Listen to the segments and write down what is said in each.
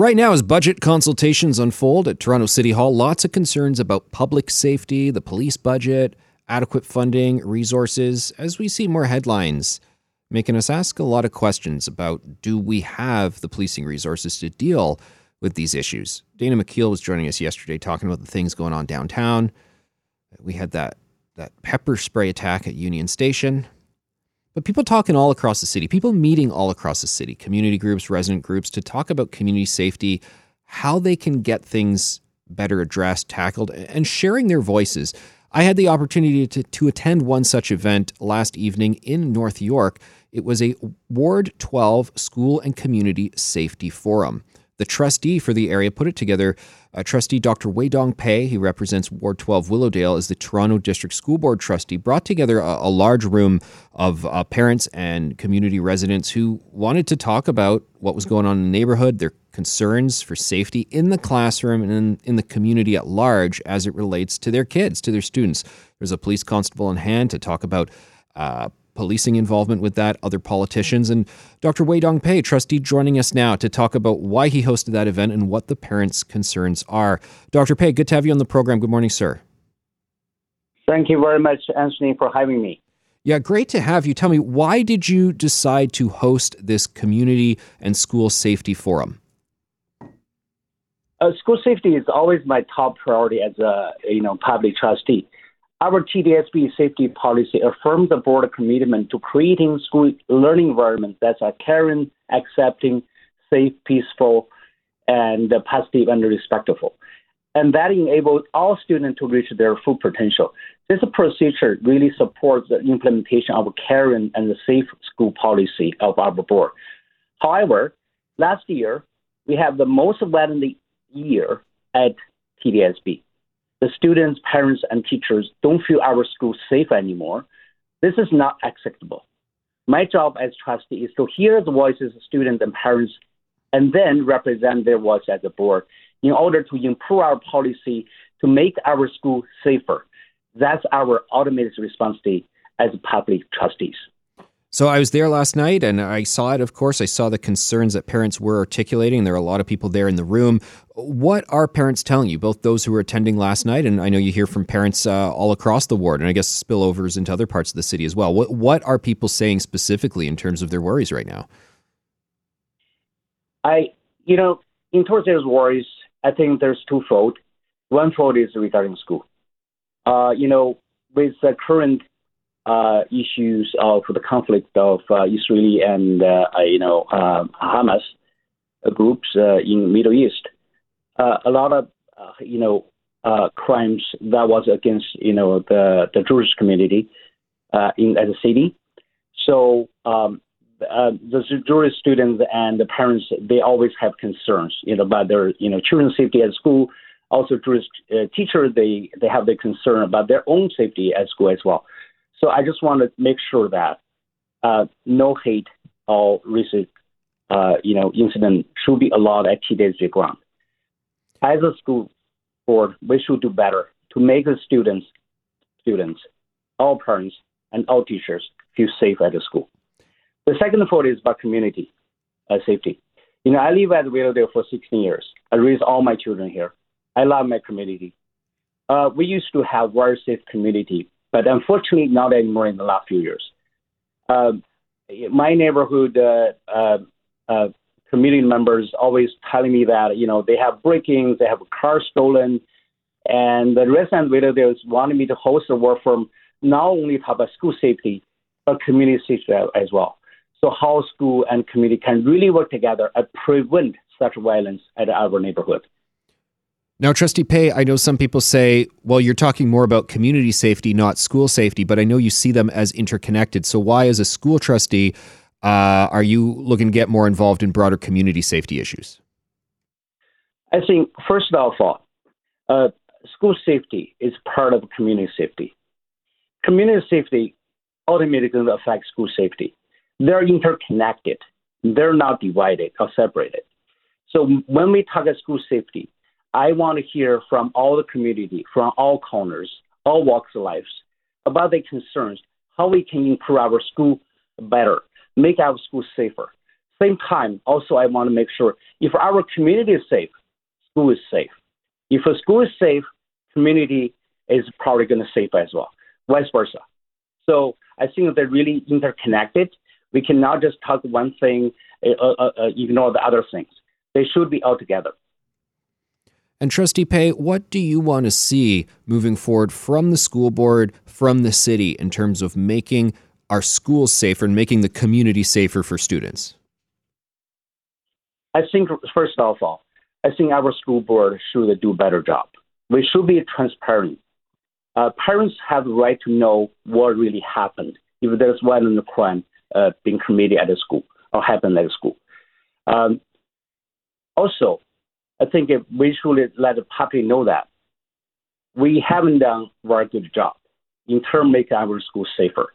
Right now, as budget consultations unfold at Toronto City Hall, lots of concerns about public safety, the police budget, adequate funding, resources, as we see more headlines making us ask a lot of questions about do we have the policing resources to deal with these issues. Dana McKeel was joining us yesterday talking about the things going on downtown. We had that that pepper spray attack at Union Station. But people talking all across the city, people meeting all across the city, community groups, resident groups to talk about community safety, how they can get things better addressed, tackled, and sharing their voices. I had the opportunity to, to attend one such event last evening in North York. It was a Ward 12 School and Community Safety Forum. The trustee for the area put it together. Uh, trustee Dr. Weidong Pei, he represents Ward 12 Willowdale, as the Toronto District School Board trustee, brought together a, a large room of uh, parents and community residents who wanted to talk about what was going on in the neighborhood, their concerns for safety in the classroom and in, in the community at large as it relates to their kids, to their students. There's a police constable on hand to talk about uh, policing involvement with that, other politicians, and Dr. Weidong Pei, trustee, joining us now to talk about why he hosted that event and what the parents' concerns are. Dr. Pei, good to have you on the program. Good morning, sir. Thank you very much, Anthony, for having me. Yeah, great to have you. Tell me, why did you decide to host this community and school safety forum? Uh, school safety is always my top priority as a you know public trustee. Our TDSB safety policy affirms the board commitment to creating school learning environments that are caring, accepting, safe, peaceful, and positive and respectful. And that enables all students to reach their full potential. This procedure really supports the implementation of caring and the safe school policy of our board. However, last year, we have the most violent year at TDSB the students, parents, and teachers don't feel our school safe anymore. This is not acceptable. My job as trustee is to hear the voices of students and parents and then represent their voice at the board in order to improve our policy to make our school safer. That's our ultimate responsibility as public trustees. So I was there last night and I saw it, of course. I saw the concerns that parents were articulating. There are a lot of people there in the room. What are parents telling you, both those who were attending last night, and I know you hear from parents uh, all across the ward, and I guess spillovers into other parts of the city as well. What, what are people saying specifically in terms of their worries right now? I, you know, in terms of their worries, I think there's twofold. One fold is regarding school. Uh, you know, with the current uh, issues of the conflict of uh, Israeli and uh, you know Hamas groups in Middle East. A lot of you know crimes that was against you know the the Jewish community in as a city. So um, uh, the Jewish students and the parents they always have concerns, you know, about their you know children's safety at school. Also, Jewish uh, teachers they they have the concern about their own safety at school as well. So I just want to make sure that uh, no hate or racist, uh, you know, incident should be allowed at TDSB ground. As a school board, we should do better to make the students, students, all parents, and all teachers feel safe at the school. The second point is about community uh, safety. You know, I live at Willowdale for 16 years. I raise all my children here. I love my community. Uh, we used to have very safe community but unfortunately not anymore in the last few years. Uh, my neighborhood uh, uh, uh, community members always telling me that you know they have break-ins, they have a car stolen, and the resident relatives wanting me to host a work from not only talk about school safety but community safety as well. So how school and community can really work together and prevent such violence at our neighborhood. Now, Trustee Pei, I know some people say, well, you're talking more about community safety, not school safety, but I know you see them as interconnected. So, why, as a school trustee, uh, are you looking to get more involved in broader community safety issues? I think, first of all, uh, school safety is part of community safety. Community safety ultimately to affect school safety. They're interconnected. They're not divided or separated. So when we talk about school safety, I want to hear from all the community, from all corners, all walks of life, about their concerns, how we can improve our school better, make our school safer. Same time, also I want to make sure if our community is safe, school is safe. If a school is safe, community is probably going to safe as well, vice versa. So I think they're really interconnected. We cannot just talk one thing, uh, uh, uh, ignore the other things. They should be all together. And Trustee Pei, what do you want to see moving forward from the school board, from the city, in terms of making our schools safer and making the community safer for students? I think, first of all, I think our school board should do a better job. We should be transparent. Uh, parents have the right to know what really happened if there's violent crime uh, being committed at the school or happened at the school. Um, also, I think we should let the public know that we haven't done a very good job in terms of making our school safer.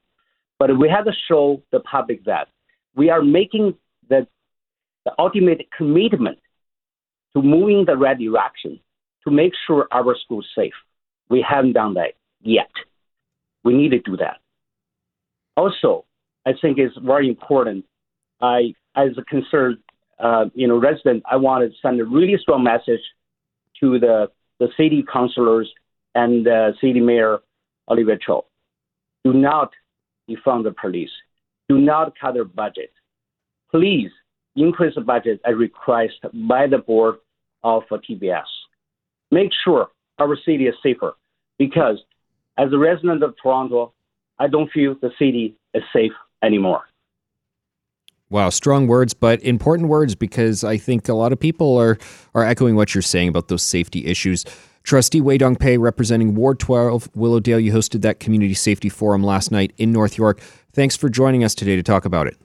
But we have to show the public that we are making the, the ultimate commitment to moving the right direction to make sure our school is safe. We haven't done that yet. We need to do that. Also, I think it's very important. I, as a concerned, uh, you know, resident, I want to send a really strong message to the the city councilors and uh, city mayor Olivia Chow. Do not defund the police. Do not cut their budget. Please increase the budget as requested by the board of TBS. Make sure our city is safer because as a resident of Toronto, I don't feel the city is safe anymore. Wow, strong words, but important words because I think a lot of people are are echoing what you're saying about those safety issues. Trustee Weidong Pei, representing Ward 12, Willowdale, you hosted that community safety forum last night in North York. Thanks for joining us today to talk about it.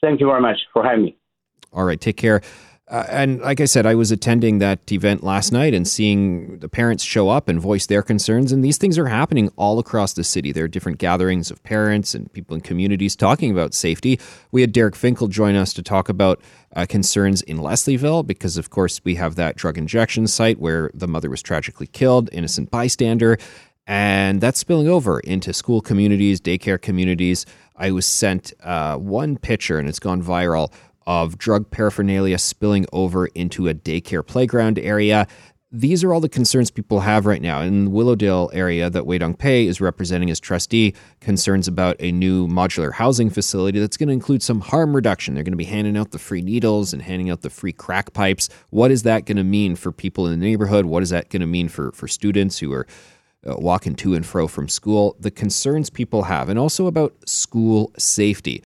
Thank you very much for having me. All right, take care. Uh, and like I said, I was attending that event last night and seeing the parents show up and voice their concerns. And these things are happening all across the city. There are different gatherings of parents and people in communities talking about safety. We had Derek Finkel join us to talk about uh, concerns in Leslieville because, of course, we have that drug injection site where the mother was tragically killed, innocent bystander. And that's spilling over into school communities, daycare communities. I was sent uh, one picture and it's gone viral of drug paraphernalia spilling over into a daycare playground area. These are all the concerns people have right now. In the Willowdale area that Weidong Pei is representing as trustee, concerns about a new modular housing facility that's going to include some harm reduction. They're going to be handing out the free needles and handing out the free crack pipes. What is that going to mean for people in the neighborhood? What is that going to mean for, for students who are uh, walking to and fro from school? The concerns people have, and also about school safety.